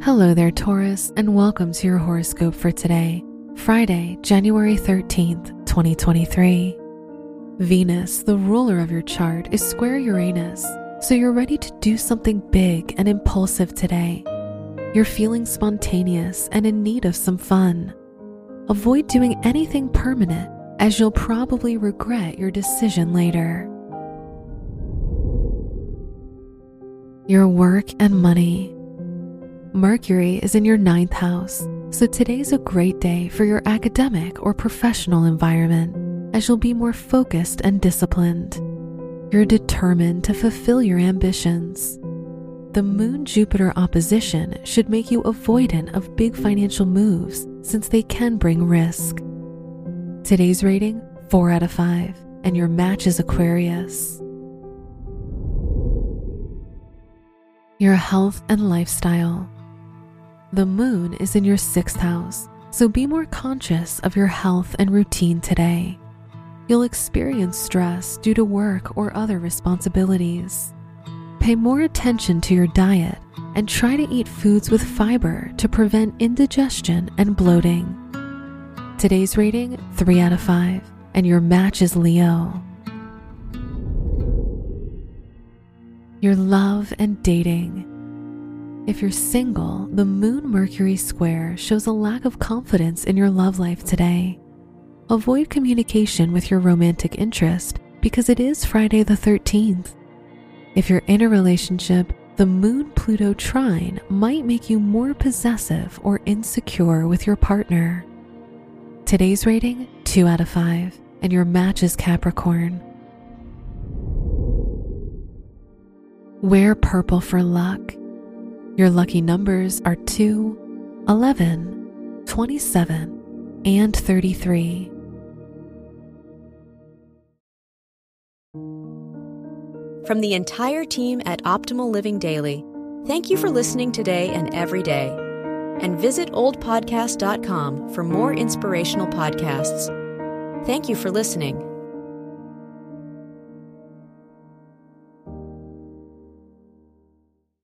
Hello there, Taurus, and welcome to your horoscope for today, Friday, January 13th, 2023. Venus, the ruler of your chart, is square Uranus, so you're ready to do something big and impulsive today. You're feeling spontaneous and in need of some fun. Avoid doing anything permanent, as you'll probably regret your decision later. Your work and money. Mercury is in your ninth house, so today's a great day for your academic or professional environment as you'll be more focused and disciplined. You're determined to fulfill your ambitions. The Moon Jupiter opposition should make you avoidant of big financial moves since they can bring risk. Today's rating 4 out of 5, and your match is Aquarius. Your health and lifestyle. The moon is in your sixth house, so be more conscious of your health and routine today. You'll experience stress due to work or other responsibilities. Pay more attention to your diet and try to eat foods with fiber to prevent indigestion and bloating. Today's rating 3 out of 5, and your match is Leo. Your love and dating. If you're single, the Moon Mercury square shows a lack of confidence in your love life today. Avoid communication with your romantic interest because it is Friday the 13th. If you're in a relationship, the Moon Pluto trine might make you more possessive or insecure with your partner. Today's rating 2 out of 5, and your match is Capricorn. Wear purple for luck. Your lucky numbers are 2, 11, 27, and 33. From the entire team at Optimal Living Daily, thank you for listening today and every day. And visit oldpodcast.com for more inspirational podcasts. Thank you for listening.